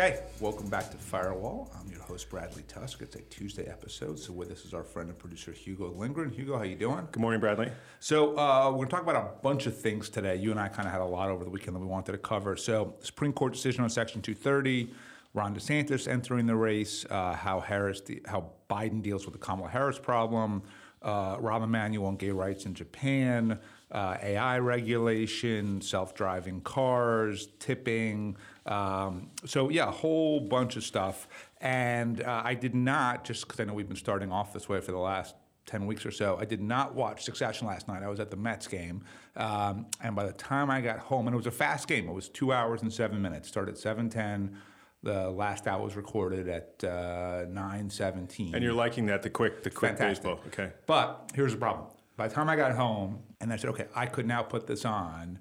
Okay, welcome back to Firewall. I'm your host Bradley Tusk. It's a Tuesday episode, so with us is our friend and producer Hugo Lindgren. Hugo, how you doing? Good morning, Bradley. So uh, we're going to talk about a bunch of things today. You and I kind of had a lot over the weekend that we wanted to cover. So Supreme Court decision on Section 230, Ron DeSantis entering the race, uh, how Harris, how Biden deals with the Kamala Harris problem, uh, Rahm Emanuel on gay rights in Japan, uh, AI regulation, self-driving cars, tipping. Um, so yeah, a whole bunch of stuff. And uh, I did not, just because I know we've been starting off this way for the last 10 weeks or so. I did not watch Succession last night. I was at the Mets game. Um, and by the time I got home, and it was a fast game, it was two hours and seven minutes. Started at 7.10. The last out was recorded at uh, 9.17. And you're liking that, the quick, the quick Fantastic. baseball. Okay. But here's the problem. By the time I got home and I said, okay, I could now put this on,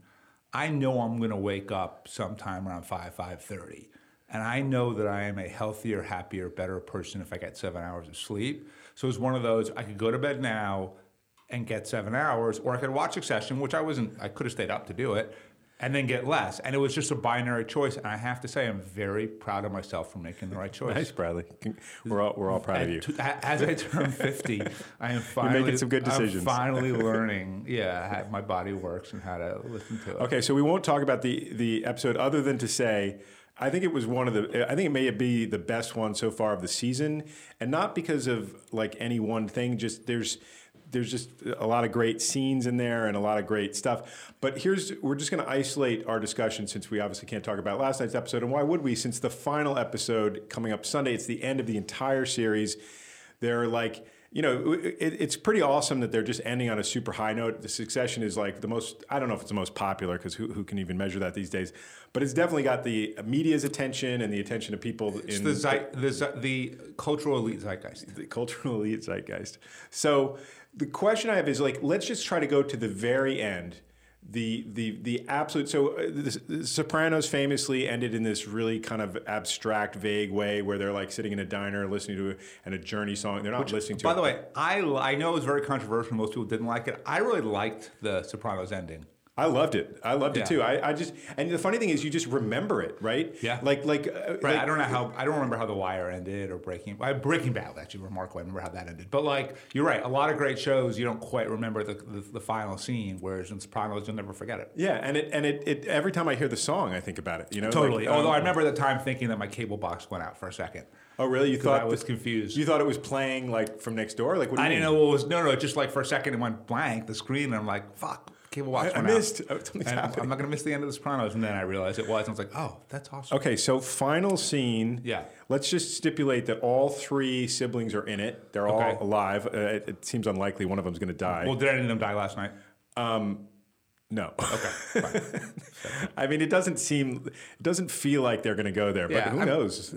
I know I'm going to wake up sometime around 5, 5.30. And I know that I am a healthier, happier, better person if I get seven hours of sleep. So it's one of those, I could go to bed now and get seven hours, or I could watch Succession, which I wasn't, I could have stayed up to do it, and then get less. And it was just a binary choice. And I have to say, I'm very proud of myself for making the right choice. Nice, Bradley. We're all, we're all proud of you. As I turn 50, I am finally making some good decisions. I'm finally learning, yeah, how my body works and how to listen to it. Okay, so we won't talk about the the episode other than to say I think it was one of the. I think it may be the best one so far of the season, and not because of like any one thing. Just there's there's just a lot of great scenes in there and a lot of great stuff. But here's we're just going to isolate our discussion since we obviously can't talk about last night's episode, and why would we? Since the final episode coming up Sunday, it's the end of the entire series. They're like you know, it, it's pretty awesome that they're just ending on a super high note. The Succession is like the most, I don't know if it's the most popular because who, who can even measure that these days, but it's definitely got the media's attention and the attention of people. It's in the, zeit, the, the cultural elite zeitgeist. The cultural elite zeitgeist. So the question I have is like, let's just try to go to the very end the the the absolute so uh, the, the, Sopranos famously ended in this really kind of abstract, vague way where they're like sitting in a diner listening to a, and a Journey song. They're not Which, listening to. By it. the way, I I know it was very controversial. Most people didn't like it. I really liked the Sopranos ending. I loved it. I loved yeah. it too. I, I just and the funny thing is you just remember it, right? Yeah. Like like uh, right. Like, I don't know how I don't remember how The Wire ended or Breaking uh, Breaking Bad actually remarkable. I remember how that ended. But like you're right, a lot of great shows you don't quite remember the the, the final scene, whereas in Sopranos you'll never forget it. Yeah, and it and it, it every time I hear the song, I think about it. You know, totally. Like, Although um, I remember the time thinking that my cable box went out for a second. Oh really? You thought I was confused. You thought it was playing like from next door? Like what? Do I didn't know what was. No, no. Just like for a second, it went blank. The screen. And I'm like, fuck cable box I, I missed. Oh, I'm not going to miss the end of The Sopranos. And then I realized it was. And I was like, oh, that's awesome. Okay, so final scene. Yeah. Let's just stipulate that all three siblings are in it. They're okay. all alive. Uh, it, it, seems unlikely one of them's going to die. Well, did any of them die last night? Um, no. Okay. I mean, it doesn't seem, it doesn't feel like they're going to go there, but yeah, who I'm, knows?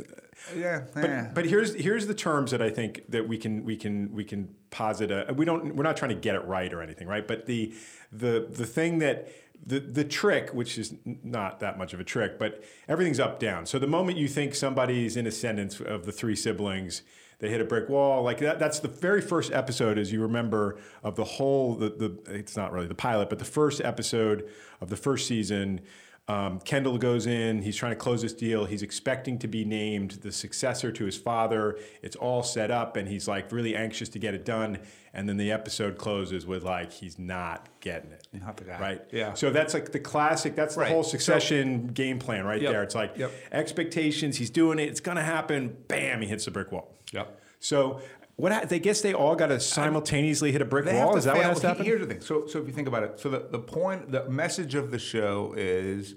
Yeah. But, yeah. but here's here's the terms that I think that we can we can we can posit. A, we don't we're not trying to get it right or anything, right? But the the the thing that the the trick, which is not that much of a trick, but everything's up down. So the moment you think somebody's in ascendance of the three siblings, they hit a brick wall. Like that, that's the very first episode, as you remember, of the whole. The, the it's not really the pilot, but the first episode of the first season. Um, Kendall goes in. He's trying to close this deal. He's expecting to be named the successor to his father. It's all set up, and he's like really anxious to get it done. And then the episode closes with like he's not getting it. Not the guy. Right. Yeah. So that's like the classic. That's the right. whole succession so, game plan right yep. there. It's like yep. expectations. He's doing it. It's gonna happen. Bam! He hits the brick wall. Yep. So what they guess they all got to simultaneously hit a brick wall. Is that fail. what has to happen? Here's the thing. So, so if you think about it, so the, the point, the message of the show is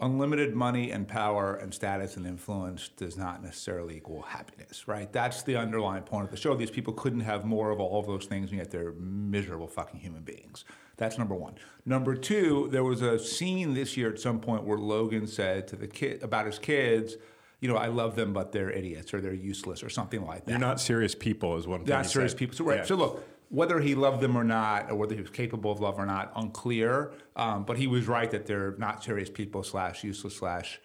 unlimited money and power and status and influence does not necessarily equal happiness, right? That's the underlying point of the show. These people couldn't have more of all of those things, and yet they're miserable fucking human beings. That's number one. Number two, there was a scene this year at some point where Logan said to the kid about his kids, you know, I love them, but they're idiots or they're useless or something like that. You're not serious people, is one thing. Not serious said. people. So, right. Yeah. So look, whether he loved them or not, or whether he was capable of love or not, unclear. Um, but he was right that they're not serious people slash useless slash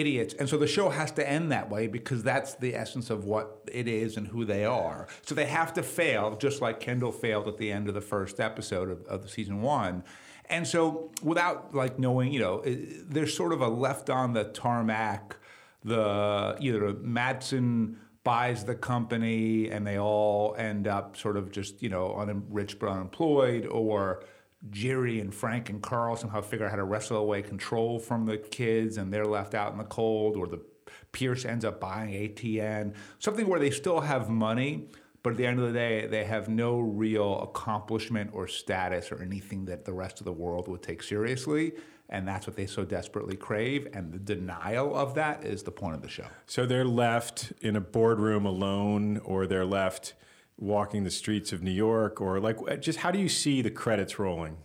idiots. And so the show has to end that way because that's the essence of what it is and who they are. So they have to fail, just like Kendall failed at the end of the first episode of, of season one. And so without like knowing, you know, they're sort of a left on the tarmac the either Matsson buys the company and they all end up sort of just you know un- rich but unemployed, or Jerry and Frank and Carl somehow figure out how to wrestle away control from the kids and they're left out in the cold, or the Pierce ends up buying ATN, something where they still have money, but at the end of the day, they have no real accomplishment or status or anything that the rest of the world would take seriously. And that's what they so desperately crave. And the denial of that is the point of the show. So they're left in a boardroom alone, or they're left walking the streets of New York, or like, just how do you see the credits rolling?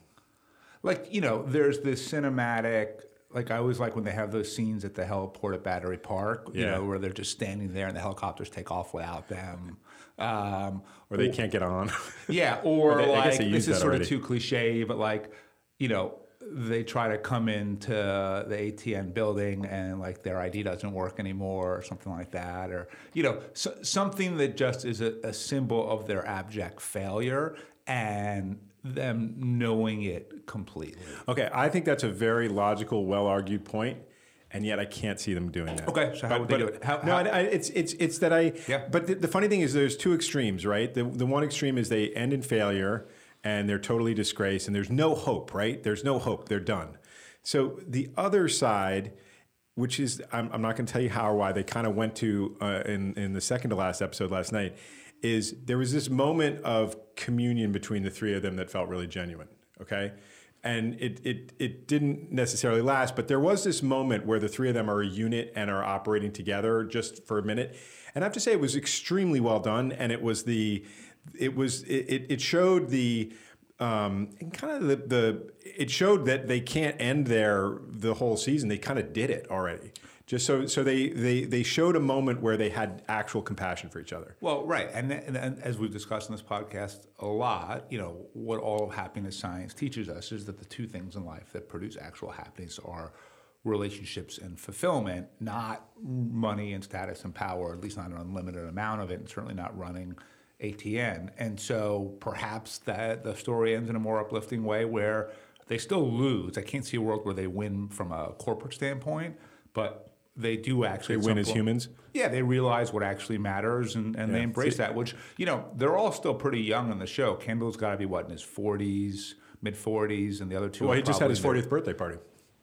Like, you know, there's this cinematic like I always like when they have those scenes at the heliport at Battery Park, you Yeah. know, where they're just standing there and the helicopters take off without them. Um, Or they can't get on. yeah, or Well, they- like this is sort already. of too cliche, but like you know they try to come into the ATN building and like their ID doesn't work anymore or something like that, or you know so, something that just is a, a symbol of their abject failure and them knowing it completely. okay, I think that's a very logical, well argued point, and yet I can't see them doing that. Okay, so how would they do it? How- no, how- I, I, it's it's it's that I. Yeah. But the, the funny thing is, there's two extremes, right? The the one extreme is they end in failure and they're totally disgraced, and there's no hope, right? There's no hope. They're done. So the other side. Which is, I'm, I'm not going to tell you how or why they kind of went to uh, in in the second to last episode last night. Is there was this moment of communion between the three of them that felt really genuine. Okay, and it, it it didn't necessarily last, but there was this moment where the three of them are a unit and are operating together just for a minute. And I have to say, it was extremely well done, and it was the it was it, it- showed the um, and kind of the, the it showed that they can't end there the whole season. They kind of did it already. Just so so they they they showed a moment where they had actual compassion for each other. Well, right, and, and, and as we've discussed in this podcast a lot, you know what all happiness science teaches us is that the two things in life that produce actual happiness are relationships and fulfillment, not money and status and power. At least not an unlimited amount of it, and certainly not running ATN. And so perhaps that the story ends in a more uplifting way where they still lose. I can't see a world where they win from a corporate standpoint, but they do actually They win as point- humans. yeah, they realize what actually matters and, and they embrace that, which, you know, they're all still pretty young in the show. Kendall's got to be, what, in his 40s, mid 40s, and the other two Well, he just had his 40th birthday party.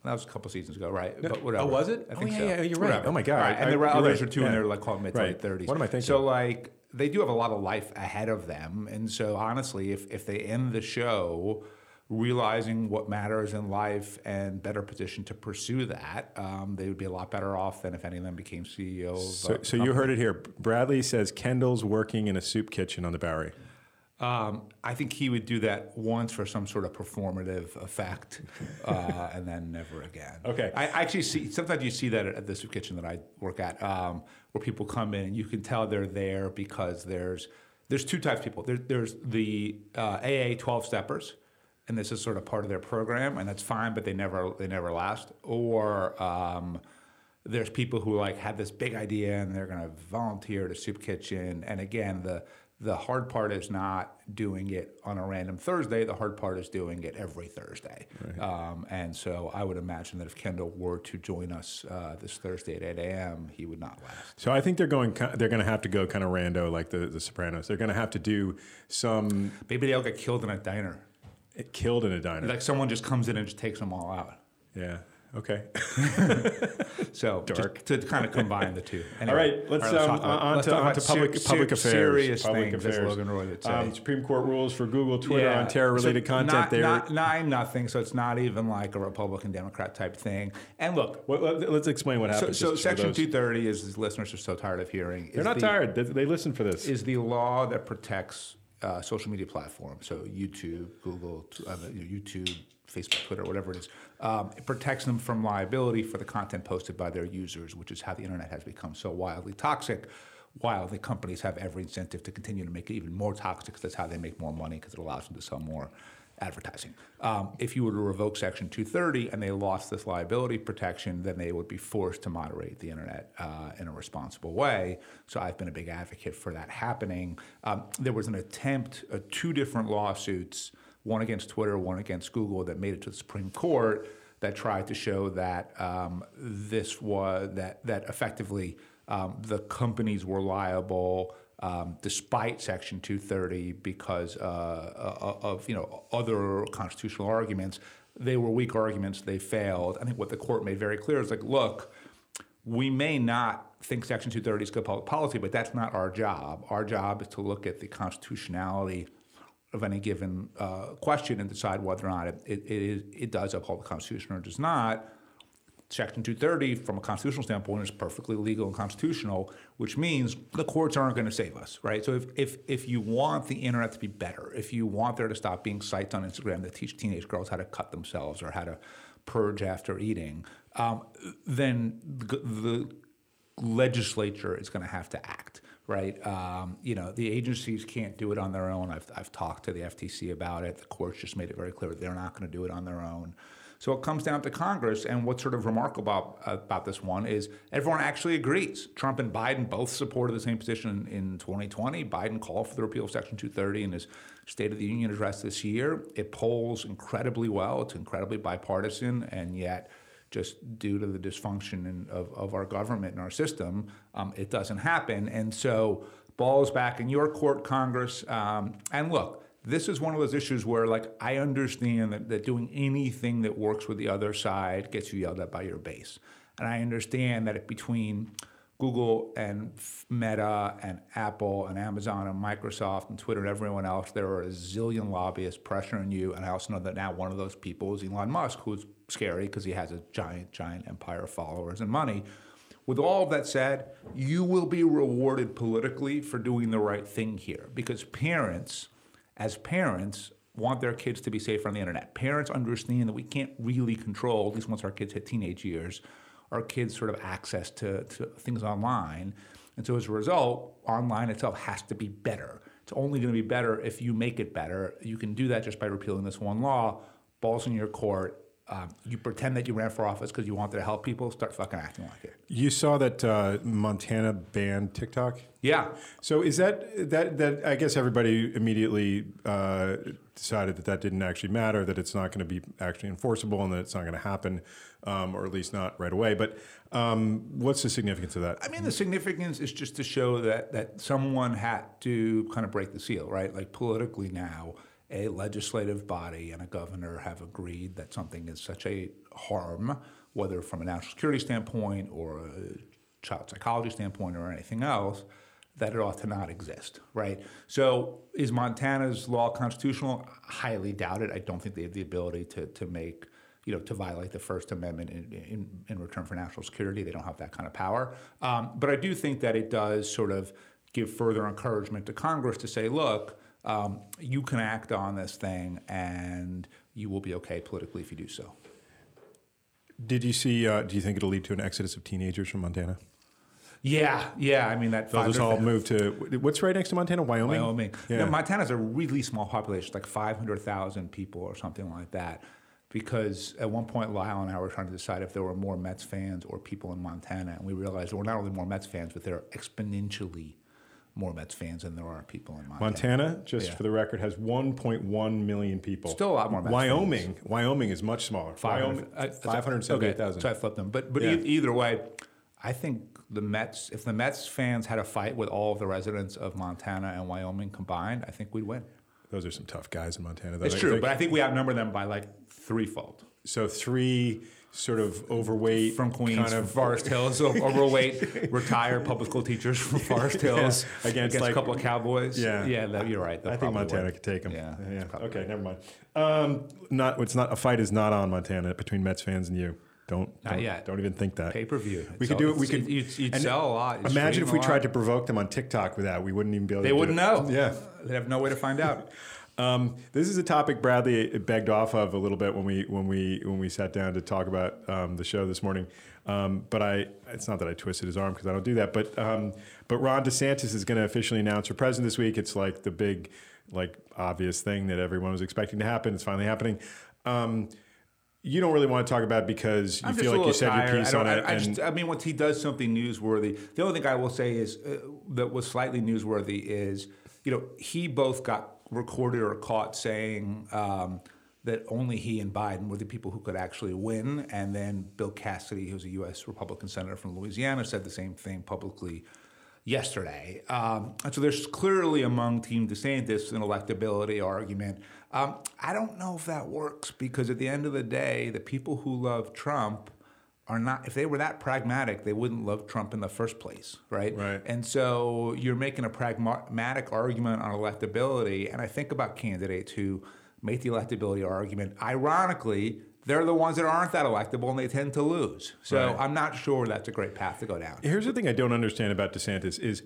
That was a couple seasons ago, right? But whatever. Oh, was it? I Oh, think yeah, so. yeah, you're right. Whatever. Oh, my God. Right, And the you're others right. two in Yeah. their like called mid to Right. late 30s. What am I thinking? So, like, they do have a lot of life ahead of them. And so, honestly, if, if they end the show realizing what matters in life and better positioned to pursue that, um, they would be a lot better off than if any of them became CEOs. So, so you heard it here. Bradley says Kendall's working in a soup kitchen on the Bowery. Um, I think he would do that once for some sort of performative effect, uh, and then never again. Okay. I I actually see sometimes you see that at the soup kitchen that I work at, um, where people come in and you can tell they're there because there's there's two types of people. There, there's the uh, AA twelve steppers, and this is sort of part of their program, and that's fine, but they never they never last. Or um, there's people who like have this big idea and they're going to volunteer at a soup kitchen. And again, the the hard part is not doing it on a random Thursday. The hard part is doing it every Thursday. Um, and so I would imagine that if Kendall were to join us uh, this Thursday at 8 a.m., he would not last. So I think they're going. They're going to have to go kind of rando like the the Sopranos. They're going to have to do some Maybe they'll get killed in a diner. killed in a diner. Like someone just comes in and just takes them all out. yeah. Okay. So Dark. just to kind of combine the two. All Anyway, right. Let's, all right, um, talk about- on let's to, on to public ser- public affairs. Serious public things, affairs. Logan Roy would say. Um, Supreme Court rules for Google, Twitter on terror-related So content. Not, They're not nine nothing, so it's not even like a Republican Democrat type thing. And look, let- let's explain what so, happened. so for Section 230, as these listeners are so tired of hearing, They're not the, tired. They, they listen for this. Is the law that protects uh, social media platforms, so YouTube, Google, uh, YouTube, Facebook, Twitter, whatever it is. Um, it protects them from liability for the content posted by their users, which is how the internet has become so wildly toxic. While the companies have every incentive to continue to make it even more toxic, because that's how they make more money, because it allows them to sell more advertising. Um, if you were to revoke Section 230 and they lost this liability protection, then they would be forced to moderate the internet uh, in a responsible way. So I've been a big advocate for that happening. Um, there was an attempt, uh, two different lawsuits, one against Twitter, one against Google, that made it to the Supreme Court. that tried to show that um, this was that that effectively um, the companies were liable um, despite Section 230 because uh, uh, of you know other constitutional arguments. They were weak arguments. They failed. I think what the court made very clear is like, look, we may not think Section 230 is good public policy, but that's not our job. Our job is to look at the constitutionality of any given uh, question and decide whether or not it, it, it, is, it does uphold the Constitution or does not. Section 230, from a constitutional standpoint, is perfectly legal and constitutional, which means the courts aren't going to save us, right? So if, if, if you want the internet to be better, if you want there to stop being sites on Instagram that teach teenage girls how to cut themselves or how to purge after eating, um, then the, the, legislature is going to have to act, right? Um, you know, the agencies can't do it on their own. I've, I've talked to the FTC about it. The courts just made it very clear they're not going to do it on their own. So it comes down to Congress, and what's sort of remarkable about, about this one is everyone actually agrees. Trump and Biden both supported the same position in, in 2020. Biden called for the repeal of Section 230 in his State of the Union address this year. It polls incredibly well. It's incredibly bipartisan, and yet just due to the dysfunction in, of, of our government and our system, um, it doesn't happen. And so, balls back in your court, Congress. Um, and look, this is one of those issues where, like, I understand that, that doing anything that works with the other side gets you yelled at by your base. And I understand that between Google and Meta and Apple and Amazon and Microsoft and Twitter and everyone else, there are a zillion lobbyists pressuring you. And I also know that now one of those people is Elon Musk, who's scary because he has a giant, giant empire of followers and money. With all of that said, you will be rewarded politically for doing the right thing here because parents – as parents, want their kids to be safe on the internet. Parents understand that we can't really control, at least once our kids hit teenage years, our kids' sort of access to, to things online. And so as a result, online itself has to be better. It's only going to be better if you make it better. You can do that just by repealing this one law. Balls in your court. Um, you pretend that you ran for office because you wanted to help people. Start fucking acting like it. You saw that uh, Montana banned TikTok. Yeah. So is that that that? I guess everybody immediately uh, decided that that didn't actually matter. That it's not going to be actually enforceable, and that it's not going to happen, um, or at least not right away. But um, what's the significance of that? I mean, the significance is just to show that that someone had to kind of break the seal, right? Like politically now a legislative body and a governor have agreed that something is such a harm, whether from a national security standpoint or a child psychology standpoint or anything else, that it ought to not exist, right? So is Montana's law constitutional? Highly doubt it. I don't think they have the ability to, to make, you know, to violate the First Amendment in, in, in return for national security. They don't have that kind of power. Um, but I do think that it does sort of give further encouragement to Congress to say, look, um, you can act on this thing and you will be okay politically if you do so. Did you see? Uh, do you think it'll lead to an exodus of teenagers from Montana? Yeah, yeah. I mean that. They'll just all move to what's right next to Montana, Wyoming. Wyoming. Yeah. No, Montana's a really small population, like five hundred thousand people or something like that. Because at one point, Lyle and I were trying to decide if there were more Mets fans or people in Montana, and we realized there were not only more Mets fans, but they're exponentially more Mets fans than there are people in Montana. Montana, just yeah. for the record, has 1.1 million people. Still a lot more. Mets Wyoming, fans. Wyoming is much smaller. Wyoming, 578,000. Okay, so I flipped them. But but yeah. e- either way, I think the Mets, if the Mets fans had a fight with all of the residents of Montana and Wyoming combined, I think we'd win. Those are some tough guys in Montana. Though, it's true, but I think we outnumber them by like threefold. So three sort of overweight from Queens, kind of Forest Hills, overweight retired public school teachers from Forest Hills yeah, against, against like, a couple of Cowboys. Yeah, yeah, you're right. I think Montana win. could take them. Yeah, yeah. Okay, never mind. Um, not it's not a fight is not on Montana between Mets fans and you. Don't not don't, yet. Don't even think that pay per view. We could do it. We could. You'd, you'd sell a lot. Imagine if we tried to provoke them on TikTok with that. We wouldn't even be able. They to They wouldn't know. Yeah, they'd have no way to find out. Um, this is a topic Bradley begged off of a little bit when we when we when we sat down to talk about um, the show this morning. Um, but I, it's not that I twisted his arm because I don't do that. But um, but Ron DeSantis is going to officially announce her president this week. It's like the big, like obvious thing that everyone was expecting to happen. It's finally happening. Um, you don't really want to talk about it because you I'm feel like you said tired. your piece on I, it. I, just, I mean, once he does something newsworthy, the only thing I will say is uh, that was slightly newsworthy is, you know, he both got recorded or caught saying um, that only he and Biden were the people who could actually win. And then Bill Cassidy, who's a U.S. Republican senator from Louisiana, said the same thing publicly yesterday. Um, and so there's clearly among Team DeSantis an electability argument. Um, I don't know if that works because at the end of the day, the people who love Trump are not if they were that pragmatic they wouldn't love trump in the first place right right and so you're making a pragmatic argument on electability and i think about candidates who make the electability argument ironically they're the ones that aren't that electable and they tend to lose so Right. i'm not sure that's a great path to go down Here's the thing I don't understand about DeSantis is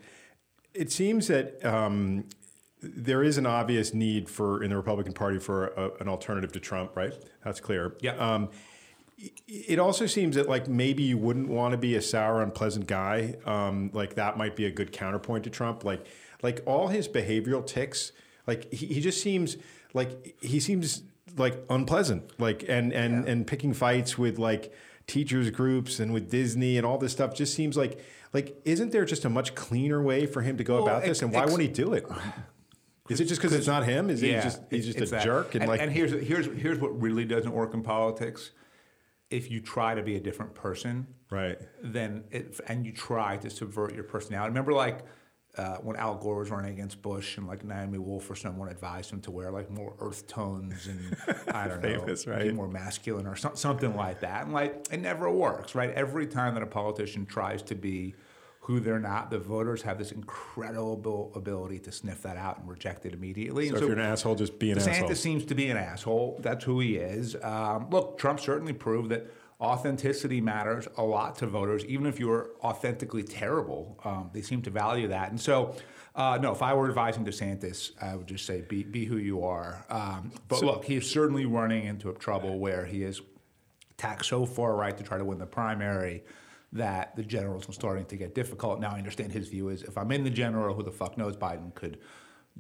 it seems that um, there is an obvious need for in the Republican Party for a, an alternative to Trump, right? That's clear. Yeah. Um, it also seems that like maybe you wouldn't want to be a sour, unpleasant guy. Um, like that might be a good counterpoint to Trump. Like like all his behavioral tics, like he, he just seems like he seems like unpleasant. Like and and and picking fights with like teachers groups and with Disney and all this stuff just seems like like isn't there just a much cleaner way for him to go Well, about this? And why won't he do it? Is it just because it's not him? Is he just he's just a that. jerk and, like and here's here's here's what really doesn't work in politics. If you try to be a different person, right? then it, and you try to subvert your personality. Remember, like uh, when Al Gore was running against Bush, and like Naomi Wolf or someone advised him to wear like more earth tones and I don't know, Famous, be right? more masculine or so, something like that. And like it never works, right? Every time that a politician tries to be who they're not, the voters have this incredible ability to sniff that out and reject it immediately. So, And if you're an asshole, just be an DeSantis asshole. DeSantis seems to be an asshole. That's who he is. Um, look, Trump certainly proved that authenticity matters a lot to voters, even if you're authentically terrible. Um, they seem to value that. And so, uh, no, if I were advising DeSantis, I would just say be, be who you are. Um, but look, he's certainly running into a trouble where he is tacked so far right to try to win the primary that the generals are starting to get difficult. Now I understand his view is if I'm in the general, who the fuck knows Biden could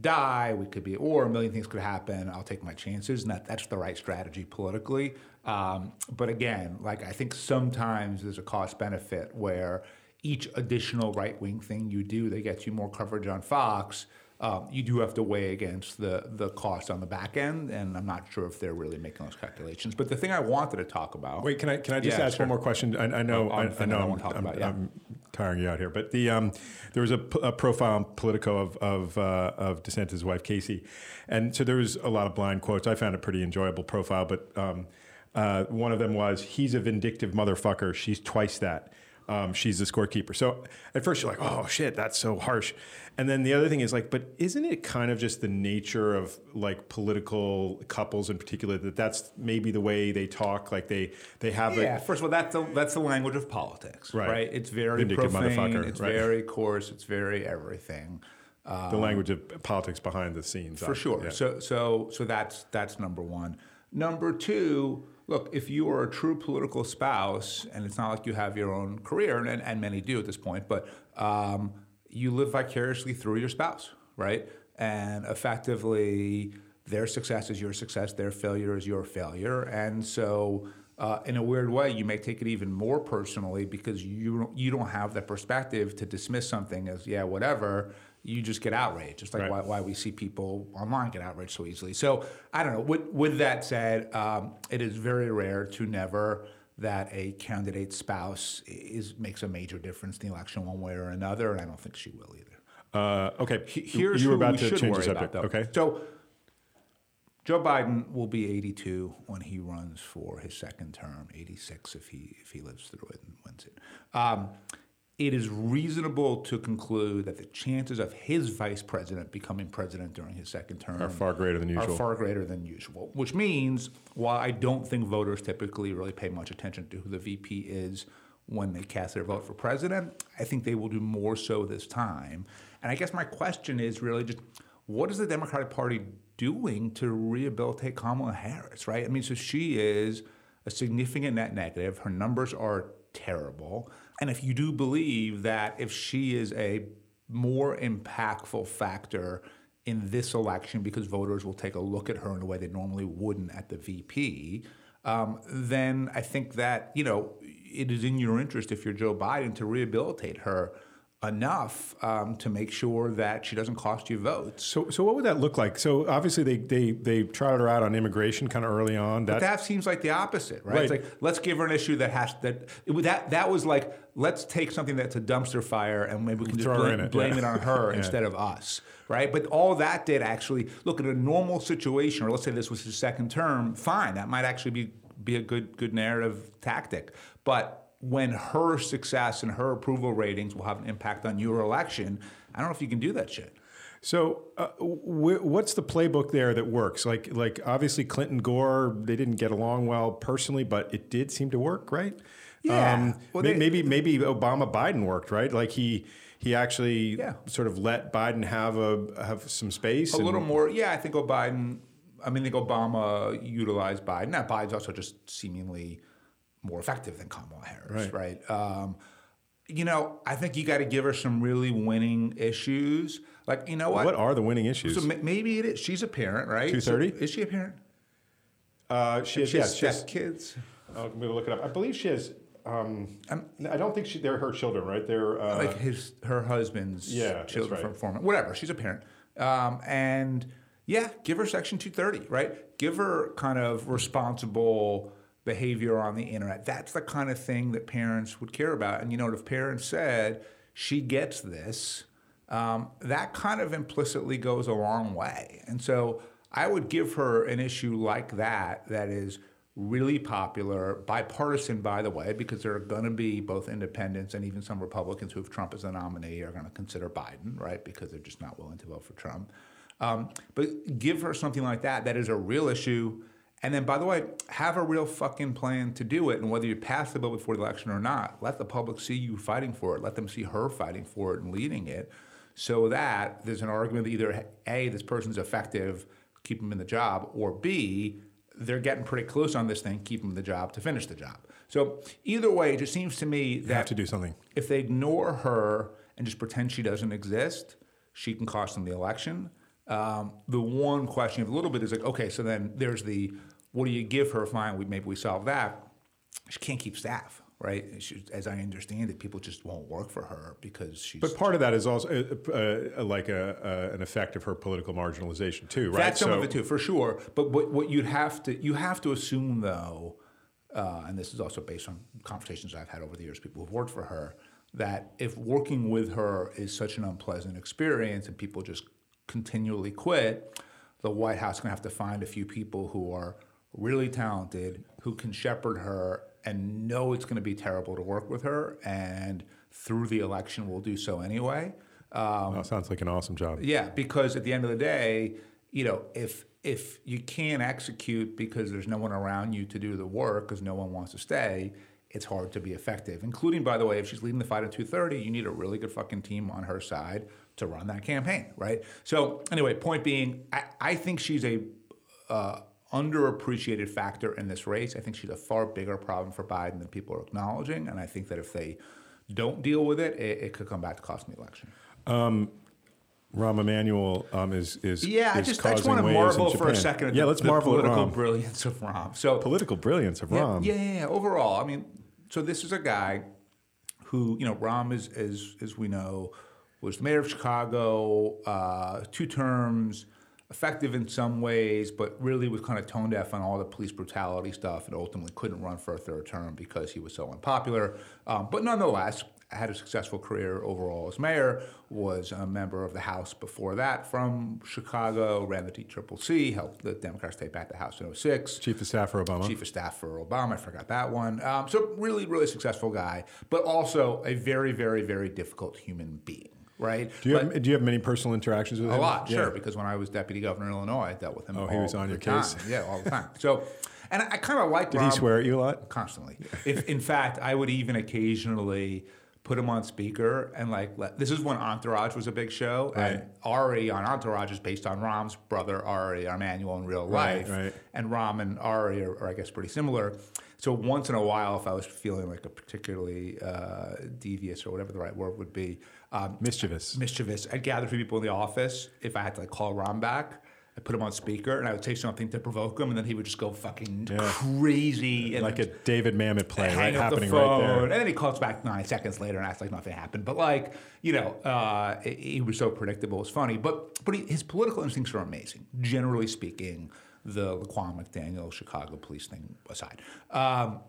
die, we could be, or a million things could happen. I'll take my chances, and that, that's the right strategy politically. Um, but again, like I think sometimes there's a cost benefit where each additional right wing thing you do that gets you more coverage on Fox. Um, you do have to weigh against the the cost on the back end, and I'm not sure if they're really making those calculations. But the thing I wanted to talk about. Wait, can I can I just Yeah, ask sure. one more question? I, I know I, the I know I'm, I'm- about, yeah. I'm tiring you out here, but the um, there was a, p- a profile on Politico of of uh, of DeSantis' wife Casey, and so there was a lot of blind quotes. I found a pretty enjoyable profile, but um, uh, one of them was, "He's a vindictive motherfucker. She's twice that." Um, she's the scorekeeper. So at first you're like, oh shit, that's so harsh. And then the other thing is like, but isn't it kind of just the nature of like political couples in particular that that's maybe the way they talk? Like they they have Yeah, a, first of all, that's the that's the language of politics, Right. right? It's very Vindictive profane, it's right. very coarse, it's very everything. the language of politics behind the scenes. For sure. Yeah. So so so that's that's number one. Number two, look, if you are a true political spouse, and it's not like you have your own career, and, and many do at this point, but um, you live vicariously through your spouse, right? And effectively, their success is your success, their failure is your failure, and so. Uh, in a weird way, you may take it even more personally because you you don't have the perspective to dismiss something as yeah whatever. You just get outraged, just like Right. why, why we see people online get outraged so easily. So I don't know. With, with that said, um, it is very rare to never that a candidate's spouse is makes a major difference in the election one way or another, and I don't think she will either. Uh, okay, He- Here's you were who about we to change the subject. about, though. okay, So Joe Biden will be 82 when he runs for his second term, 86 if he if he lives through it and wins it. Um, it is reasonable to conclude that the chances of his vice president becoming president during his second term are far greater than usual. are far greater than usual. Which means, while I don't think voters typically really pay much attention to who the VP is when they cast their vote for president, I think they will do more so this time. And I guess my question is really just what is the Democratic Party doing to rehabilitate Kamala Harris, right? I mean, so she is a significant net negative. Her numbers are terrible. And if you do believe that if she is a more impactful factor in this election because voters will take a look at her in a way they normally wouldn't at the VP, um, then I think that, you know, it is in your interest if you're Joe Biden to rehabilitate her enough um, to make sure that she doesn't cost you votes. So, so what would that look like? So, obviously, they they they trotted her out on immigration kind of early on. That, that seems like the opposite, right? Right. It's like let's give her an issue that has that that that was like let's take something that's a dumpster fire and maybe we can just Throw her blame, it, blame yeah. it on her Yeah. instead of us, right? But all that did actually look at a normal situation, or let's say this was his second term, fine, that might actually be be a good good narrative tactic, but. When her success and her approval ratings will have an impact on your election, I don't know if you can do that shit. So, uh, wh- what's the playbook there that works? Like, like obviously Clinton Gore, they didn't get along well personally, but it did seem to work, right? Um, Yeah. Well, may- they- maybe maybe Obama Biden worked, right? Like he he actually Yeah. sort of let Biden have a have some space. A little more, yeah. I think Biden. I mean, I think Obama utilized Biden. Now, Biden's also just seemingly more effective than Kamala Harris, right? Um, you know, I think you got to give her some really winning issues. Like, you know what? What are the winning issues? so maybe it is. She's a parent, right? 230? So is she a parent? uh, she has, She yeah, she has, oh, I'm gonna look it up. I believe she has. Um, I don't think she, they're her children, right? They're uh, like his her husband's Yeah, children right. from former whatever she's a parent um, and yeah give her section 230 right give her kind of responsible behavior on the internet that's the kind of thing that parents would care about and you know if parents said she gets this um, that kind of implicitly goes a long way and so i would give her an issue like that that is really popular, bipartisan, by the way, because there are going to be both independents and even some Republicans who, if Trump is a nominee, are going to consider Biden, right? Because they're just not willing to vote for Trump. Um, but give her something like that that is a real issue. And then, by the way, have a real fucking plan to do it. And whether you pass the bill before the election or not, let the public see you fighting for it. Let them see her fighting for it and leading it so that there's an argument that either A, this person's effective, keep them in the job, or B, they're getting pretty close on this thing, keep them in the job to finish the job. So either way, it just seems to me have that to do something. if they ignore her and just pretend she doesn't exist, she can cost them the election. Um, the one question of a little bit is like, okay, so then there's the what do you give her? Fine, we, maybe we solve that. She can't keep staff, right? She, as I understand it, people just won't work for her because she's. But part of that is also uh, uh, like a, uh, an effect of her political marginalization too, right? That's some So- of it too, for sure. But what, what you'd have to you have to assume though, uh, and this is also based on conversations I've had over the years, people who've worked for her, that if working with her is such an unpleasant experience and people just continually quit, the White House is going to have to find a few people who are really talented, who can shepherd her and know it's going to be terrible to work with her, and through the election we'll do so anyway. Um, Oh, sounds like an awesome job. yeah, because at the end of the day, you know, if if you can't execute because there's no one around you to do the work because no one wants to stay, it's hard to be effective. Including, by the way, if she's leading the fight at 230, you need a really good fucking team on her side to run that campaign, right? So anyway, point being, I, I think she's a uh, underappreciated factor in this race. I think she's a far bigger problem for Biden than people are acknowledging, and I think that if they don't deal with it, it, it could come back to cost the election. Rahm Emanuel um, is is Yeah, I is just, I just want to marvel for a second at yeah, the, let's the marvel at political Rahm. brilliance of Rahm. So, political brilliance of yeah, Rahm. yeah, yeah, yeah. Overall, I mean, so this is a guy who, you know, Rahm is, as as we know, was the mayor of Chicago, uh, two terms, effective in some ways, but really was kind of tone deaf on all the police brutality stuff, and ultimately couldn't run for a third term because he was so unpopular. Um, but nonetheless, had a successful career overall as mayor. Was a member of the House before that from Chicago. Ran the DCCC, helped the Democrats take back the House in 06 Chief of Staff for Obama. chief of staff for Obama. I forgot that one. Um, so really, really successful guy, but also a very, very, very difficult human being. Right? do you But have do you have many personal interactions with a him? A lot, Yeah. sure, because when I was deputy governor in Illinois, I dealt with him. Oh, he was on your time. case. Yeah, all the time. So, and I, I kind of like Did he swear at you a lot? constantly. If in fact, I would even occasionally put him on speaker and like let, this is when Entourage was a big show, and Ari on Entourage is based on Rahm's brother Ari Emanuel in real life, right. and Ram and Ari are, are I guess pretty similar. So once in a while, if I was feeling like a particularly uh, devious or whatever the right word would be, um, Mischievous. mischievous. I'd gather three people in the office if I had to like call Rahm back, I put him on speaker and I would say something to provoke him, and then he would just go fucking crazy. And like a David Mamet play, hang right? up Happening the phone, right there. and then he calls back nine seconds later and acts like nothing happened. But like, you know, uh, he was so predictable. It was funny, but but he, his political instincts are amazing. Generally speaking, the Laquan McDaniel Chicago police thing aside, um,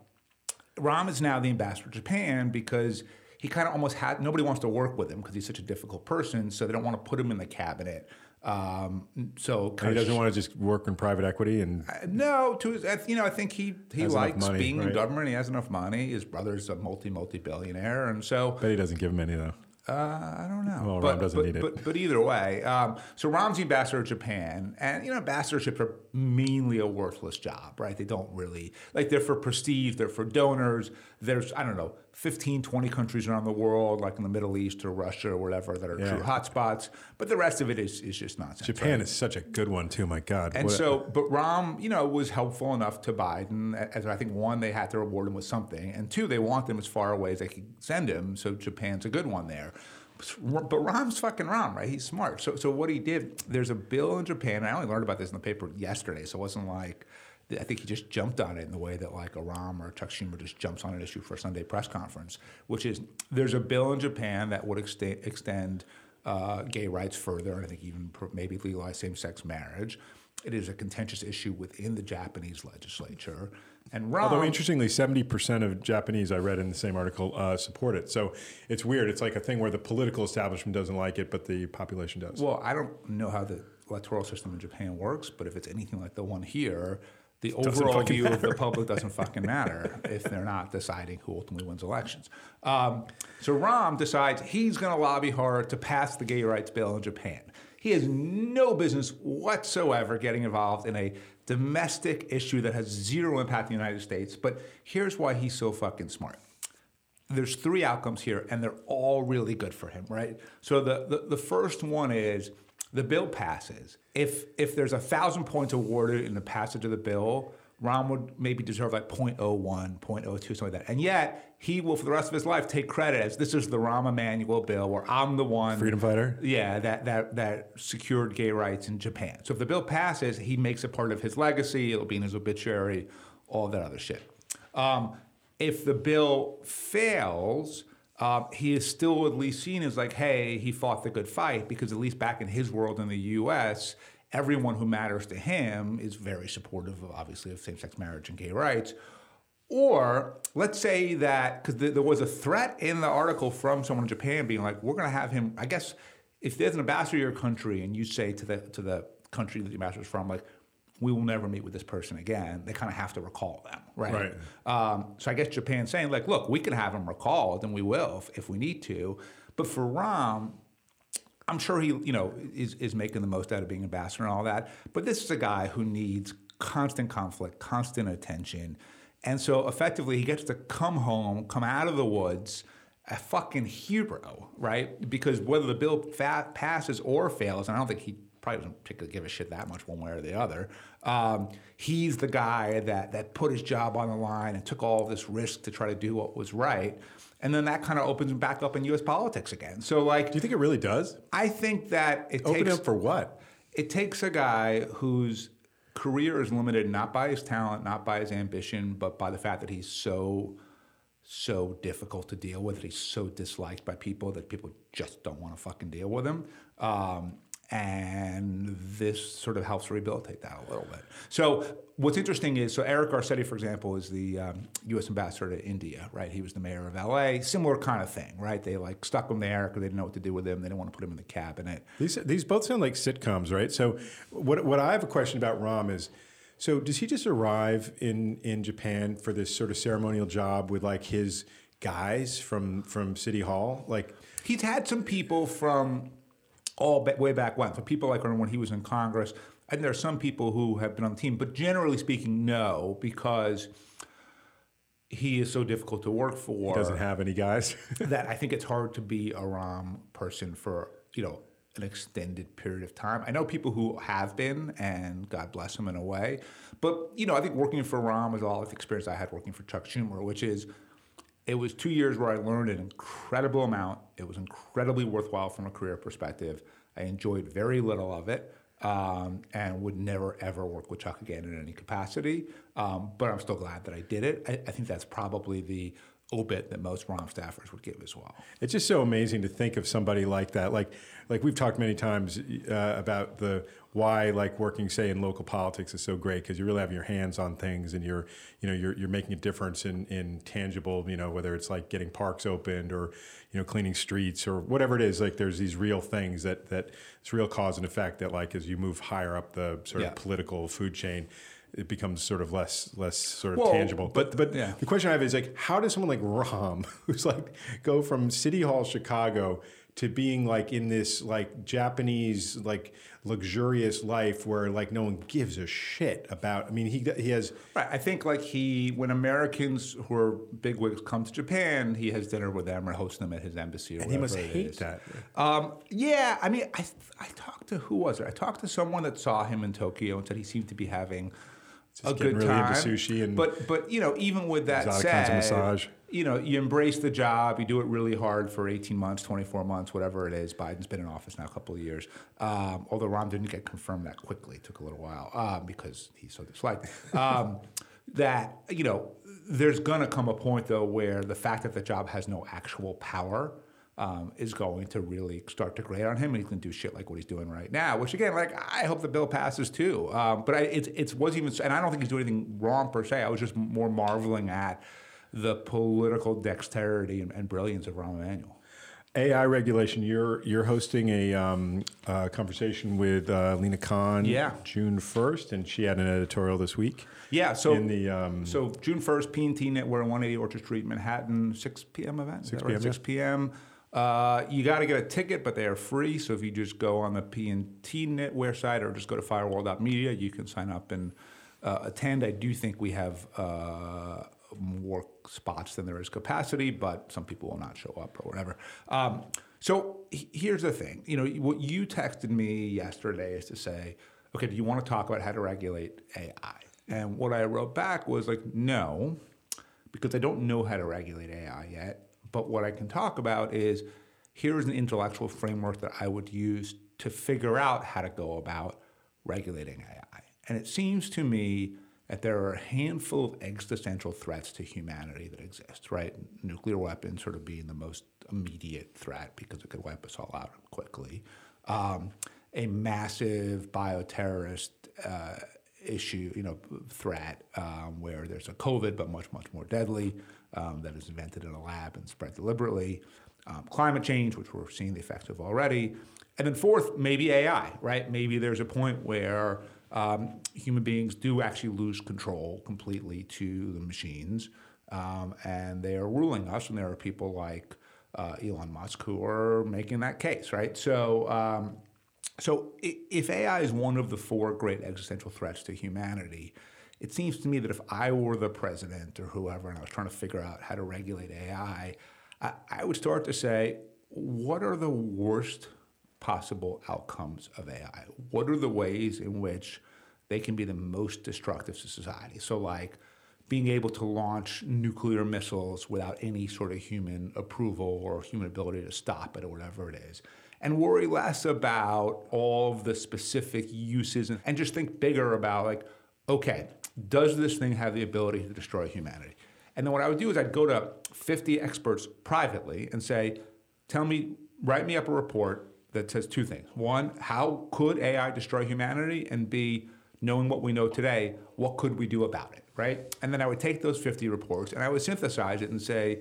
Rahm is now the ambassador to Japan because he kind of almost had nobody wants to work with him because he's such a difficult person, so they don't want to put him in the cabinet. Um, so He of doesn't want to just work in private equity and no, to his, you know, I think he he likes money, being in government. He has enough money. His brother's a multi multi billionaire, and so but he doesn't give him any though. Uh, I don't know. Well, but, Rahm doesn't but, need it. But, but either way, um, so Rahm's the ambassador to Japan, and you know, ambassadorships are mainly a worthless job, right? They don't really like they're for prestige, they're for donors. There's I don't know, 15, 20 countries around the world, like in the Middle East or Russia or whatever, that are Yeah. true hotspots. But the rest of it is is just nonsense. Japan right? is such a good one too. My God. And What a- so, but Rom, you know, was helpful enough to Biden. As I think one, they had to reward him with something, and two, they want him as far away as they could send him. So Japan's a good one there. But Rahm's fucking Rahm, right? He's smart. So, so what he did, there's a bill in Japan. And I only learned about this in the paper yesterday, so it wasn't like I think he just jumped on it in the way that like a Rahm or Chuck Schumer just jumps on an issue for a Sunday press conference, which is there's a bill in Japan that would extend extend uh, gay rights further, and I think even maybe legalize same-sex marriage. It is a contentious issue within the Japanese legislature, and Rahm. Although interestingly, seventy percent of Japanese I read in the same article uh, support it. So it's weird. It's like a thing where the political establishment doesn't like it, but the population does. Well, I don't know how the electoral system in Japan works, but if it's anything like the one here, the overall view of the public doesn't fucking matter if they're not deciding who ultimately wins elections. Um, so Rahm decides he's going to lobby hard to pass the gay rights bill in Japan. He has no business whatsoever getting involved in a domestic issue that has zero impact in the United States. But here's why he's so fucking smart there's three outcomes here, and they're all really good for him, right? So the, the, the first one is the bill passes. If if there's a thousand points awarded in the passage of the bill, Rahm would maybe deserve like 0.01, 0.02, something like that. And yet he will, for the rest of his life, take credit as this is the Rahm Emanuel bill, where I'm the one Freedom fighter. yeah, that, that, that secured gay rights in Japan. So if the bill passes, he makes it part of his legacy. It'll be in his obituary, all that other shit. Um, if the bill fails, uh, he is still at least seen as like, hey, he fought the good fight because at least back in his world in the U.S., everyone who matters to him is very supportive of obviously of same-sex marriage and gay rights. Or let's say that because there was a threat in the article from someone in Japan being like, "We're going to have him." I guess if there's an ambassador to your country and you say to the to the country that the ambassador is from, like, "We will never meet with this person again," they kind of have to recall them, right? Right. Um, so I guess Japan's saying like, "Look, we can have him recalled, and we will if, if we need to." But for Rahm, I'm sure he, you know, is, is making the most out of being ambassador and all that. But this is a guy who needs constant conflict, constant attention. And so effectively, he gets to come home, come out of the woods, a fucking hero, right? Because whether the bill fa- passes or fails, and I don't think he probably doesn't particularly give a shit that much one way or the other. Um, he's the guy that that put his job on the line and took all this risk to try to do what was right. And then that kind of opens back up in U.S. politics again. So, like, Do you think it really does? I think that it Open takes up for what? it takes a guy whose career is limited not by his talent, not by his ambition, but by the fact that he's so so difficult to deal with. That he's so disliked by people that people just don't want to fucking deal with him. Um, and this sort of helps rehabilitate that a little bit. So what's interesting is, so Eric Garcetti, for example, is the um, U.S. ambassador to India, right? He was the mayor of L.A. Similar kind of thing, right? They like stuck him there because they didn't know what to do with him. They didn't want to put him in the cabinet. These these both sound like sitcoms, right? So what what I have a question about Rahm is so does he just arrive in in Japan for this sort of ceremonial job with like his guys from from City Hall? Like He's had some people from all ba- way back when, for people like when he was in Congress. And there are some people who have been on the team, but generally speaking, no, because he is so difficult to work for. doesn't have any guys. that I think it's hard to be a Rahm person for you know an extended period of time. I know people who have been, and God bless them in a way. But you know, I think working for Rahm was all the experience I had working for Chuck Schumer, which is it was two years where I learned an incredible amount. It was incredibly worthwhile from a career perspective. I enjoyed very little of it. um, and would never ever work with Chuck again in any capacity. Um, but I'm still glad that I did it. I, I think that's probably the obit that most Rahm staffers would give as well. It's just so amazing to think of somebody like that. Like, like we've talked many times uh, about the why like working say in local politics is so great because you really have your hands on things and you're you know you're, you're making a difference in, in tangible you know whether it's like getting parks opened or you know cleaning streets or whatever it is like there's these real things that that it's real cause and effect that like as you move higher up the sort of political food chain it becomes sort of less less sort of well, tangible. But but yeah. the question I have is like, how does someone like Rahm, who's like go from City Hall Chicago to being like in this like Japanese like luxurious life where like no one gives a shit about. I mean, he he has. Right. I think like he when Americans who are bigwigs come to Japan, he has dinner with them or hosts them at his embassy. Or and he must hate that. Um, yeah, I mean, I I talked to who was it? I talked to someone that saw him in Tokyo and said he seemed to be having a good really time. sushi and but but you know even with that said, massage. You know you embrace the job. You do it really hard for 18 months, 24 months, whatever it is. Biden's been in office now a couple of years. Um, although Rahm didn't get confirmed that quickly, it took a little while um, because he's so disliked. Um, that you know there's gonna come a point though where the fact that the job has no actual power um, is going to really start to grate on him, and he can do shit like what he's doing right now. Which again, like I hope the bill passes too. Um, but I, it's it's was even, and I don't think he's doing anything wrong per se. I was just more marveling at the political dexterity and, and brilliance of Rahm Emanuel. AI regulation. You're you're hosting a um, uh, conversation with uh, Lina Khan. Yeah. June first, and she had an editorial this week. Yeah. So in the um, so June first, P&T Knitwear, 180 Orchard Street, Manhattan, 6 p.m. event. 6 p.m. Right? 6 p.m. Uh, you got to get a ticket, but they are free. So if you just go on the P&T Knitwear site or just go to firewall.media, you can sign up and uh, attend. I do think we have uh, more spots than there is capacity, but some people will not show up or whatever. Um, so here's the thing. You know, what you texted me yesterday is to say, okay, do you want to talk about how to regulate AI? And what I wrote back was like, no, because I don't know how to regulate AI yet. But what I can talk about is here's an intellectual framework that I would use to figure out how to go about regulating AI. And it seems to me that there are a handful of existential threats to humanity that exist, right? Nuclear weapons sort of being the most immediate threat because it could wipe us all out quickly. Um, a massive bioterrorist uh, issue, you know, threat um, where there's a COVID but much, much more deadly um, that is invented in a lab and spread deliberately, um, climate change, which we're seeing the effects of already, and then fourth, maybe AI, right? Maybe there's a point where um, human beings do actually lose control completely to the machines, um, and they are ruling us, and there are people like uh, Elon Musk who are making that case, right? So. Um, so, if AI is one of the four great existential threats to humanity, it seems to me that if I were the president or whoever and I was trying to figure out how to regulate AI, I, I would start to say, what are the worst possible outcomes of AI? What are the ways in which they can be the most destructive to society? So, like being able to launch nuclear missiles without any sort of human approval or human ability to stop it or whatever it is. And worry less about all of the specific uses and, and just think bigger about, like, okay, does this thing have the ability to destroy humanity? And then what I would do is I'd go to 50 experts privately and say, tell me, write me up a report that says two things. One, how could AI destroy humanity? And B, knowing what we know today, what could we do about it, right? And then I would take those 50 reports and I would synthesize it and say,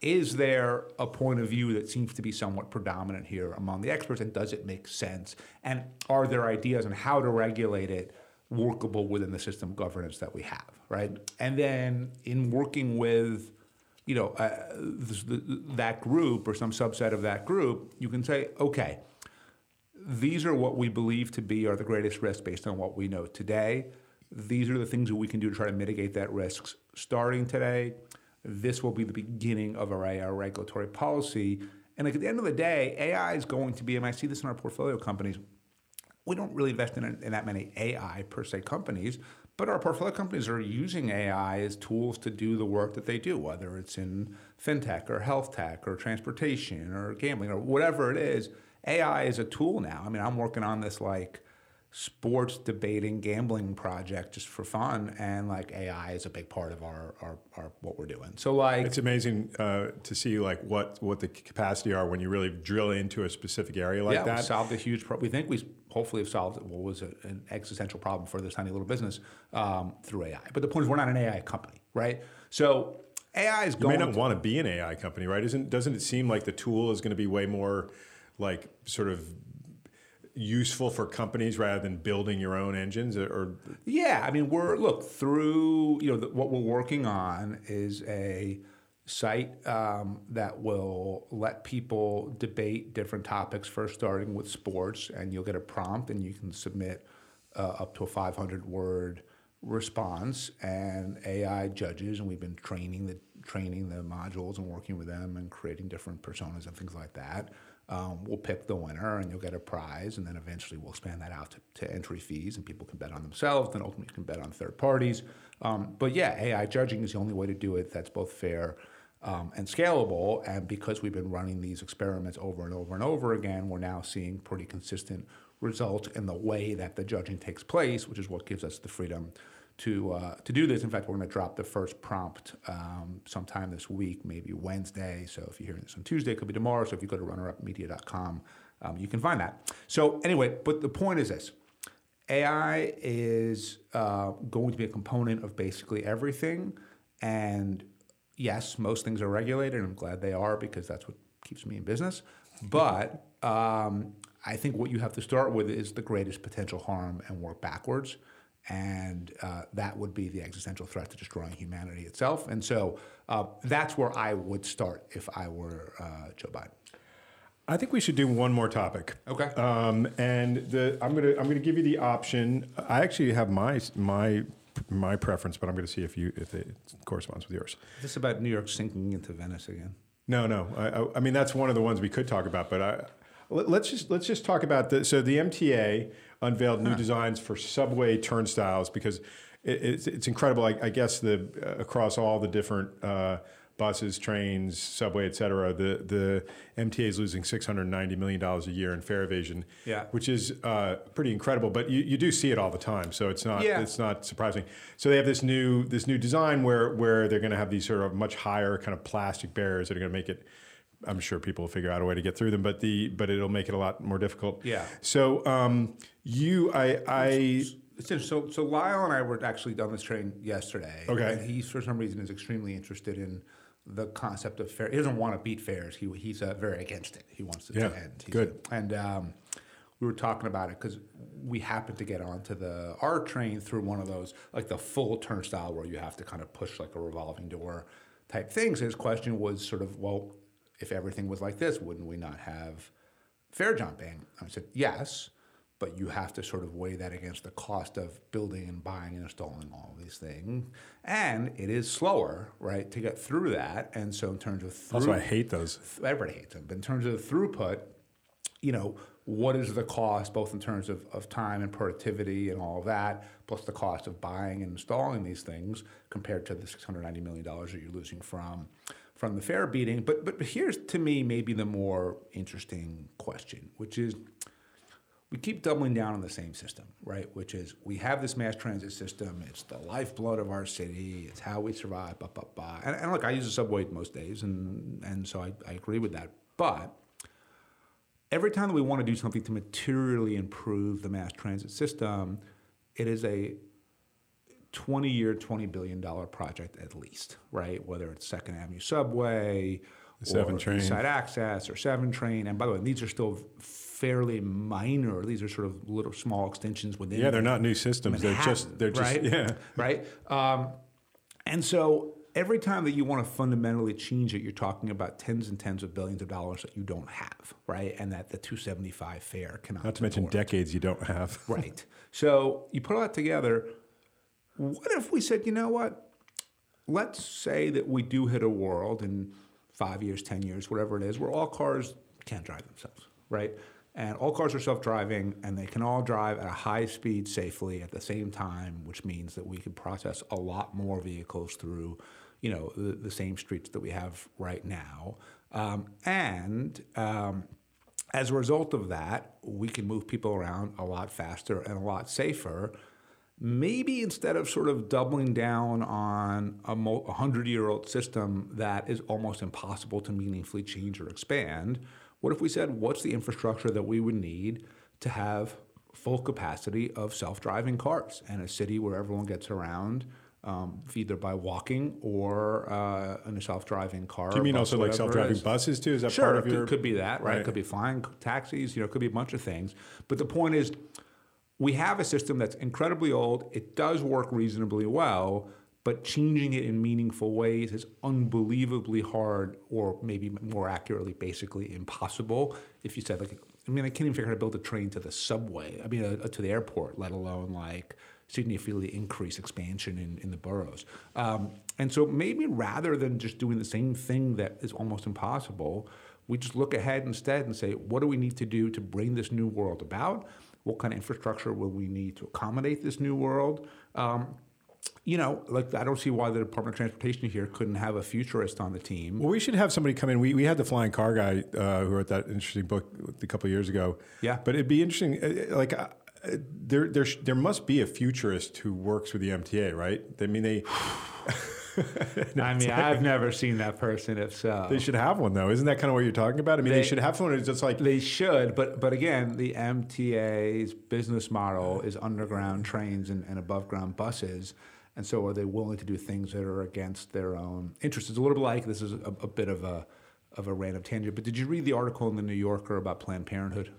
is there a point of view that seems to be somewhat predominant here among the experts and does it make sense? And are there ideas on how to regulate it workable within the system governance that we have, right? And then in working with, you know, uh, the, that group or some subset of that group, you can say, okay, these are what we believe to be are the greatest risks based on what we know today. These are the things that we can do to try to mitigate that risks starting today. This will be the beginning of our AI regulatory policy. And like at the end of the day, AI is going to be, and I see this in our portfolio companies, we don't really invest in, in that many AI per se companies, but our portfolio companies are using AI as tools to do the work that they do, whether it's in fintech or health tech or transportation or gambling or whatever it is. AI is a tool now. I mean, I'm working on this like sports debating gambling project just for fun and like ai is a big part of our, our, our what we're doing so like It's amazing uh, to see like what what the capacity are when you really drill into a specific area like yeah, we that. solved a huge problem. We think we hopefully have solved what was a, an existential problem for this tiny little business um, through AI. But the point is, we're not an AI company, right? So AI is You going. may not to- want to be an AI company, right? Isn't doesn't it seem like the tool is going to be way more like sort of useful for companies rather than building your own engines or Yeah, I mean, we're look through. You know, the, what we're working on is a site um, that will let people debate different topics. First, starting with sports, and you'll get a prompt, and you can submit uh, up to a 500 word response, and AI judges. And we've been training the training the modules and working with them and creating different personas and things like that. Um, we'll pick the winner and you'll get a prize, and then eventually we'll expand that out to, to entry fees, and people can bet on themselves, then ultimately you can bet on third parties. Um, but yeah, AI judging is the only way to do it that's both fair um, and scalable. And because we've been running these experiments over and over and over again, we're now seeing pretty consistent results in the way that the judging takes place, which is what gives us the freedom to uh, to do this. In fact, we're going to drop the first prompt um, sometime this week, maybe Wednesday. So if you're hearing this on Tuesday, it could be tomorrow. So if you go to runnerupmedia.com, um, you can find that. So anyway, but the point is this. AI is uh, going to be a component of basically everything. And yes, most things are regulated. and I'm glad they are because that's what keeps me in business. But um, I think what you have to start with is the greatest potential harm and work backwards. And uh, that would be the existential threat to destroying humanity itself. And so uh, that's where I would start if I were uh, Joe Biden. I think we should do one more topic. Okay. Um, and the I'm gonna I'm gonna give you the option. I actually have my my my preference, but I'm gonna see if you if it corresponds with yours. Is this about New York sinking into Venice again? No, no. I, I, I mean, that's one of the ones we could talk about, but I, let- let's just let's just talk about the. So the MTA unveiled new designs for subway turnstiles because it, it's, it's incredible. I, I guess the uh, across all the different uh, buses, trains, subway, et cetera, the the MTA is losing six hundred ninety million dollars a year in fare evasion. Yeah. which is uh, pretty incredible. But you, you do see it all the time, so it's not Yeah. it's not surprising. So they have this new this new design where where they're going to have these sort of much higher kind of plastic barriers that are going to make it. I'm sure people will figure out a way to get through them, but the but it'll make it a lot more difficult. Yeah. So um, you, I, I, It's. So, so Lyle and I were actually on this train yesterday. Okay. And he, for some reason, is extremely interested in the concept of fare. He doesn't want to beat fares. He, he's uh, very against it. He wants it Yeah, to end. He's good. a- and um, we were talking about it because we happened to get onto the our train through one of those, like the full turnstile where you have to kind of push like a revolving door type things. His question was sort of, well, if everything was like this, wouldn't we not have fare jumping? I said, yes, but you have to sort of weigh that against the cost of building and buying and installing all these things. And it is slower, right, to get through that. And so, in terms of through, also I hate those. everybody hates them, but in terms of throughput, you know, what is the cost, both in terms of, of time and productivity and all of that, plus the cost of buying and installing these things compared to the $690 million that you're losing from from the fare beating. But, but here's to me maybe the more interesting question, which is we keep doubling down on the same system, right? Which is we have this mass transit system. It's the lifeblood of our city. It's how we survive. Blah blah blah. And, and look, I use the subway most days, and and so I, I agree with that. But every time that we want to do something to materially improve the mass transit system, it is a 20 year, $20 billion project at least, right? Whether it's Second Avenue Subway, Seven or train. Side Access, or Seven Train. And by the way, these are still fairly minor. These are sort of little small extensions within. Yeah, they're not new systems. They're just they're just right? yeah. right. Um, and so every time that you want to fundamentally change it, you're talking about tens and tens of billions of dollars that you don't have, right? And that the 275 fare cannot. Not to mention decades you don't have. Right. So you put all that together. What if we said, you know what? Let's say that we do hit a world in five years, 10 years, whatever it is, where all cars can't drive themselves, right? And all cars are self driving and they can all drive at a high speed safely at the same time, which means that we can process a lot more vehicles through, you know, the, the same streets that we have right now. Um, and um, as a result of that, we can move people around a lot faster and a lot safer. Maybe instead of sort of doubling down on a 100 year old system that is almost impossible to meaningfully change or expand, what if we said, what's the infrastructure that we would need to have full capacity of self driving cars and a city where everyone gets around? um, either by walking or uh, in a self-driving car. Do you mean also like self-driving buses too? Is that Sure, part of could, your? could be that, right? Right. It could be flying taxis, you know, it could be a bunch of things. But the point is, we have a system that's incredibly old. It does work reasonably well, but changing it in meaningful ways is unbelievably hard, or maybe more accurately, basically impossible. If you said like, I mean, I can't even figure out how to build a train to the subway. I mean, uh, to the airport, let alone like Sydney significantly increase expansion in, in the boroughs. Um, and so maybe rather than just doing the same thing that is almost impossible, we just look ahead instead and say, what do we need to do to bring this new world about? What kind of infrastructure will we need to accommodate this new world? Um, you know, like I don't see why the Department of Transportation here couldn't have a futurist on the team. Well, we should have somebody come in. We, we had the flying car guy uh, who wrote that interesting book a couple of years ago. Yeah. But it'd be interesting. uh, Like, uh, there, there, there must be a futurist who works with the MTA, right? I mean, they I mean, I've never seen that person. If so, they should have one though. Isn't that kind of what you're talking about? I mean, they, They- should have someone who's just like They should, but but again, the MTA's business model is underground trains and, and above ground buses. And so, are they willing to do things that are against their own interests? It's a little bit like this is a, a bit of a of a random tangent. But did you read the article in the New Yorker about Planned Parenthood?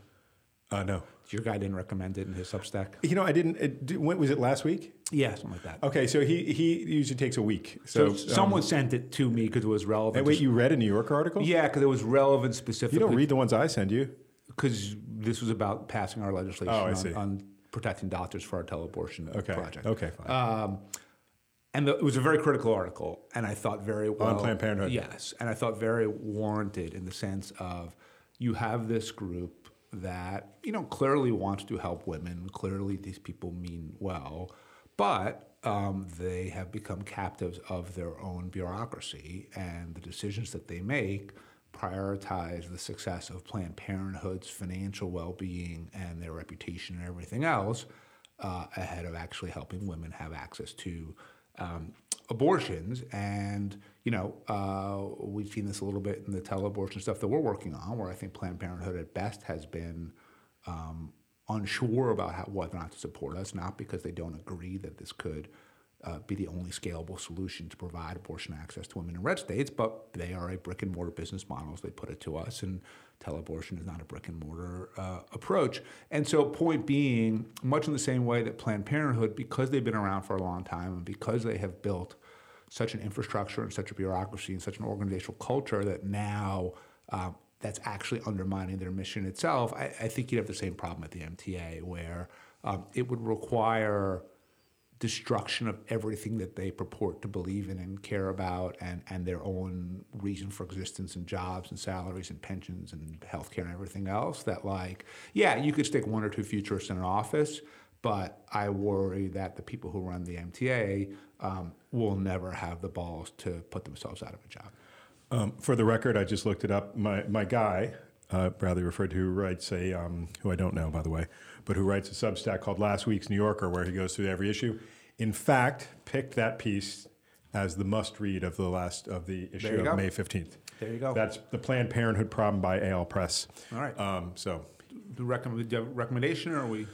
Uh, no. Your guy didn't recommend it in his Substack. You know, I didn't. It, when was it last week? Yeah, something like that. Okay, so he he usually takes a week. So, So, someone um, sent it to me because it was relevant. and wait, you read a New Yorker article? yeah, because it was relevant specifically. You don't read the ones I send you. because this was about passing our legislation Oh, on, on protecting doctors for our teleabortion Okay. project. Okay, fine. Um, and the, it was a very critical article, and I thought very well Planned Parenthood. Yes, and I thought very warranted in the sense of you have this group that you know clearly wants to help women. Clearly, these people mean well, but um, they have become captives of their own bureaucracy, and the decisions that they make prioritize the success of Planned Parenthood's financial well-being and their reputation and everything else uh, ahead of actually helping women have access to um, abortions. And you know, uh, we've seen this a little bit in the tele-abortion stuff that we're working on, where I think Planned Parenthood at best has been um, unsure about how, whether or not to support us, not because they don't agree that this could uh, be the only scalable solution to provide abortion access to women in red states, but they are a brick and mortar business model as they put it to us, and teleabortion is not a brick and mortar uh, approach. And so, point being, much in the same way that Planned Parenthood, because they've been around for a long time and because they have built such an infrastructure and such a bureaucracy and such an organizational culture that now um, that's actually undermining their mission itself. I, I think you'd have the same problem at the MTA where um, it would require destruction of everything that they purport to believe in and care about and, and their own reason for existence and jobs and salaries and pensions and healthcare and everything else that like yeah you could stick one or two futurists in an office but I worry that the people who run the MTA um, will never have the balls to put themselves out of a job. Um, for the record, I just looked it up. My my guy, uh, Bradley referred to, who writes a um, who I don't know by the way, but who writes a Substack called Last Week's New Yorker, where he goes through every issue. In fact, picked that piece as the must read of the last of the issue of go. May fifteenth. There you go. That's the Planned Parenthood problem by Eyal Press. All right. Um, so The recommend, do you have a recommendation or are we?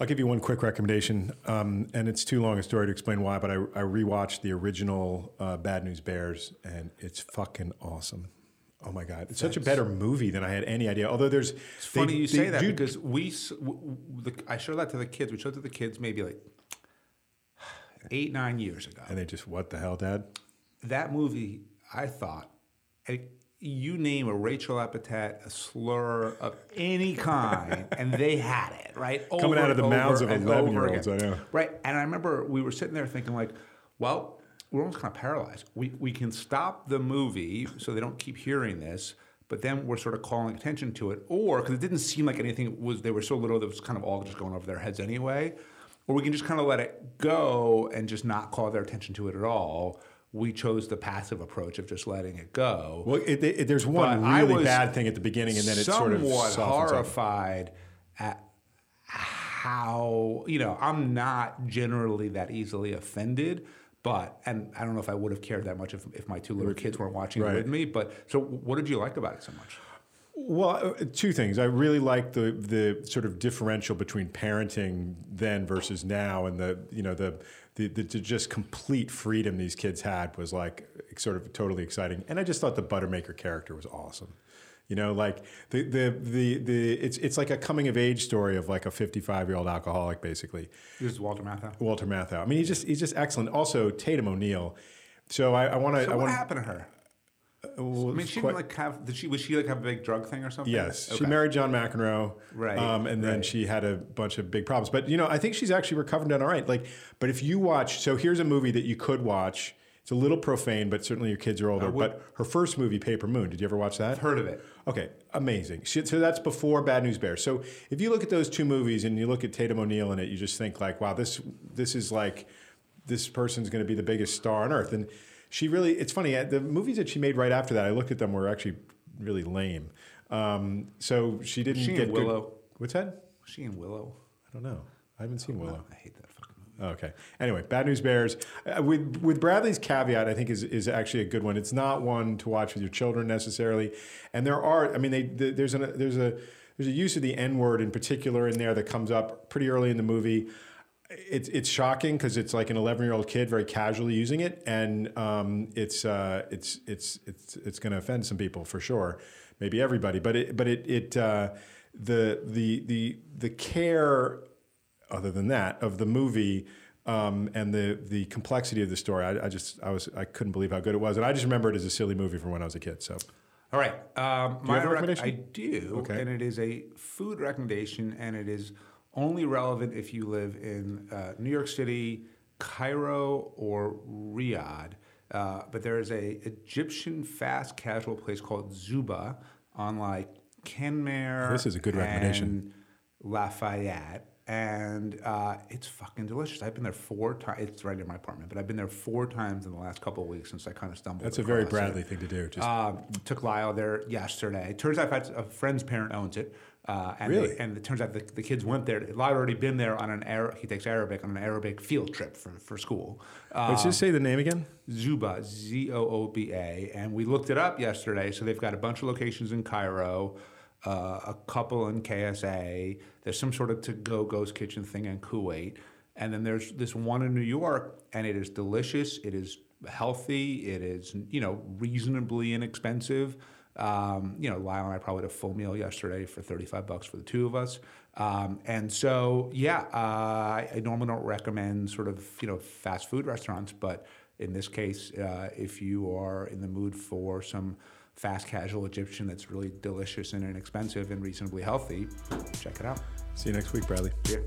I'll give you one quick recommendation, um, and it's too long a story to explain why, but I, I rewatched the original uh, Bad News Bears, and it's fucking awesome. Oh my god, it's such a better movie than I had any idea. Although there's, It's funny you say that because we, s- w- w- the, I showed that to the kids. We showed it to the kids maybe like eight, nine years ago. and they just what the hell, Dad? That movie, I thought, eh, you name a Rachel epithet, a slur of any kind, and they had it right Coming out of the mouths of 11-year-olds. I know. Right, and I remember we were sitting there thinking like, well, we're almost kind of paralyzed. We we can stop the movie so they don't keep hearing this. But then we're sort of calling attention to it, or because it didn't seem like anything was, they were so little that it was kind of all just going over their heads anyway. Or we can just kind of let it go and just not call their attention to it at all, we chose the passive approach of just letting it go. Well, it, it, there's one But really bad thing at the beginning, and then it sort of somewhat horrified at how you know I'm not generally that easily offended, but and I don't know if I would have cared that much if, if my two little kids weren't watching Right. it with me. But so, what did you like about it so much? Well, uh, two things. I really like the the sort of differential between parenting then versus now, and the you know the the, the, the just complete freedom these kids had was like sort of totally exciting. And I just thought the Buttermaker character was awesome. You know, like the the the the it's it's like a coming of age story of like a 55 year old alcoholic, basically. This is Walter Matthau. Walter Matthau. I mean, he's just he's just excellent. Also, Tatum O'Neal. So I, I want to. So I what want. happened to her? Well, I mean, she quite- didn't like have. Did she? Was she like have a big drug thing or something? Yes, she married John McEnroe, Right, Um, and then right. she had a bunch of big problems. But you know, I think she's actually recovered done all right. Like, but if you watch, so here's a movie that you could watch. It's a little profane, but certainly your kids are older. but her first movie, Paper Moon, did you ever watch that? I've heard of it. Okay, amazing. So that's before Bad News Bears. So if you look at those two movies and you look at Tatum O'Neal in it, you just think like, wow, this this is like this person's going to be the biggest star on earth. And she really, it's funny. uh, The movies that she made right after that, I looked at them were actually really lame. Um, so she didn't She get good- Willow? What's that? Was she in Willow? I don't know. I haven't seen Willow. I hate that. Okay. Anyway, Bad News Bears. Uh, with with Bradley's caveat, I think is is actually a good one. It's not one to watch with your children necessarily. And there are, I mean, they, th there's an there's a there's a use of the N word in particular in there that comes up pretty early in the movie. It's it's shocking because it's like an 11 year old kid very casually using it, and um, it's uh, it's it's it's it's going to offend some people for sure, maybe everybody. But it but it it uh, the the the the care other than that of the movie um, and the the complexity of the story. I, I just I was I couldn't believe how good it was, and I just remember it as a silly movie from when I was a kid. So All right. Um, my have a rec- recommendation? I do. Okay. And it is a food recommendation, and it is only relevant if you live in uh, New York City, Cairo, or Riyadh. Uh, but there is a Egyptian fast casual place called Zooba on like Kenmare. This is a good recommendation. Lafayette. And uh, it's fucking delicious. I've been there four times. It's right near my apartment, but I've been there four times in the last couple of weeks since I kind of stumbled. that's a very across it. Bradley thing to do. Just Um, took Lyle there yesterday. Turns out a friend's parent owns it. Uh, and Really? They, and it turns out the, the kids went there. Lyle had already been there on an Ara- he takes Arabic on an Arabic field trip for, for school. Uh, let's just say the name again. Zooba, Z O O B A, and we looked it up yesterday. So they've got a bunch of locations in Cairo, uh, a couple in KSA. There's some sort of to-go ghost kitchen thing in Kuwait, and then there's this one in New York, and it is delicious. It is healthy. It is you know reasonably inexpensive. Um, you know, Lyle and I probably had a full meal yesterday for 35 bucks for the two of us. Um, and so, yeah, uh, I, I normally don't recommend sort of, you know, fast food restaurants, but in this case, uh, if you are in the mood for some fast casual Egyptian that's really delicious and inexpensive and reasonably healthy, check it out. See you next week, Bradley. Yeah.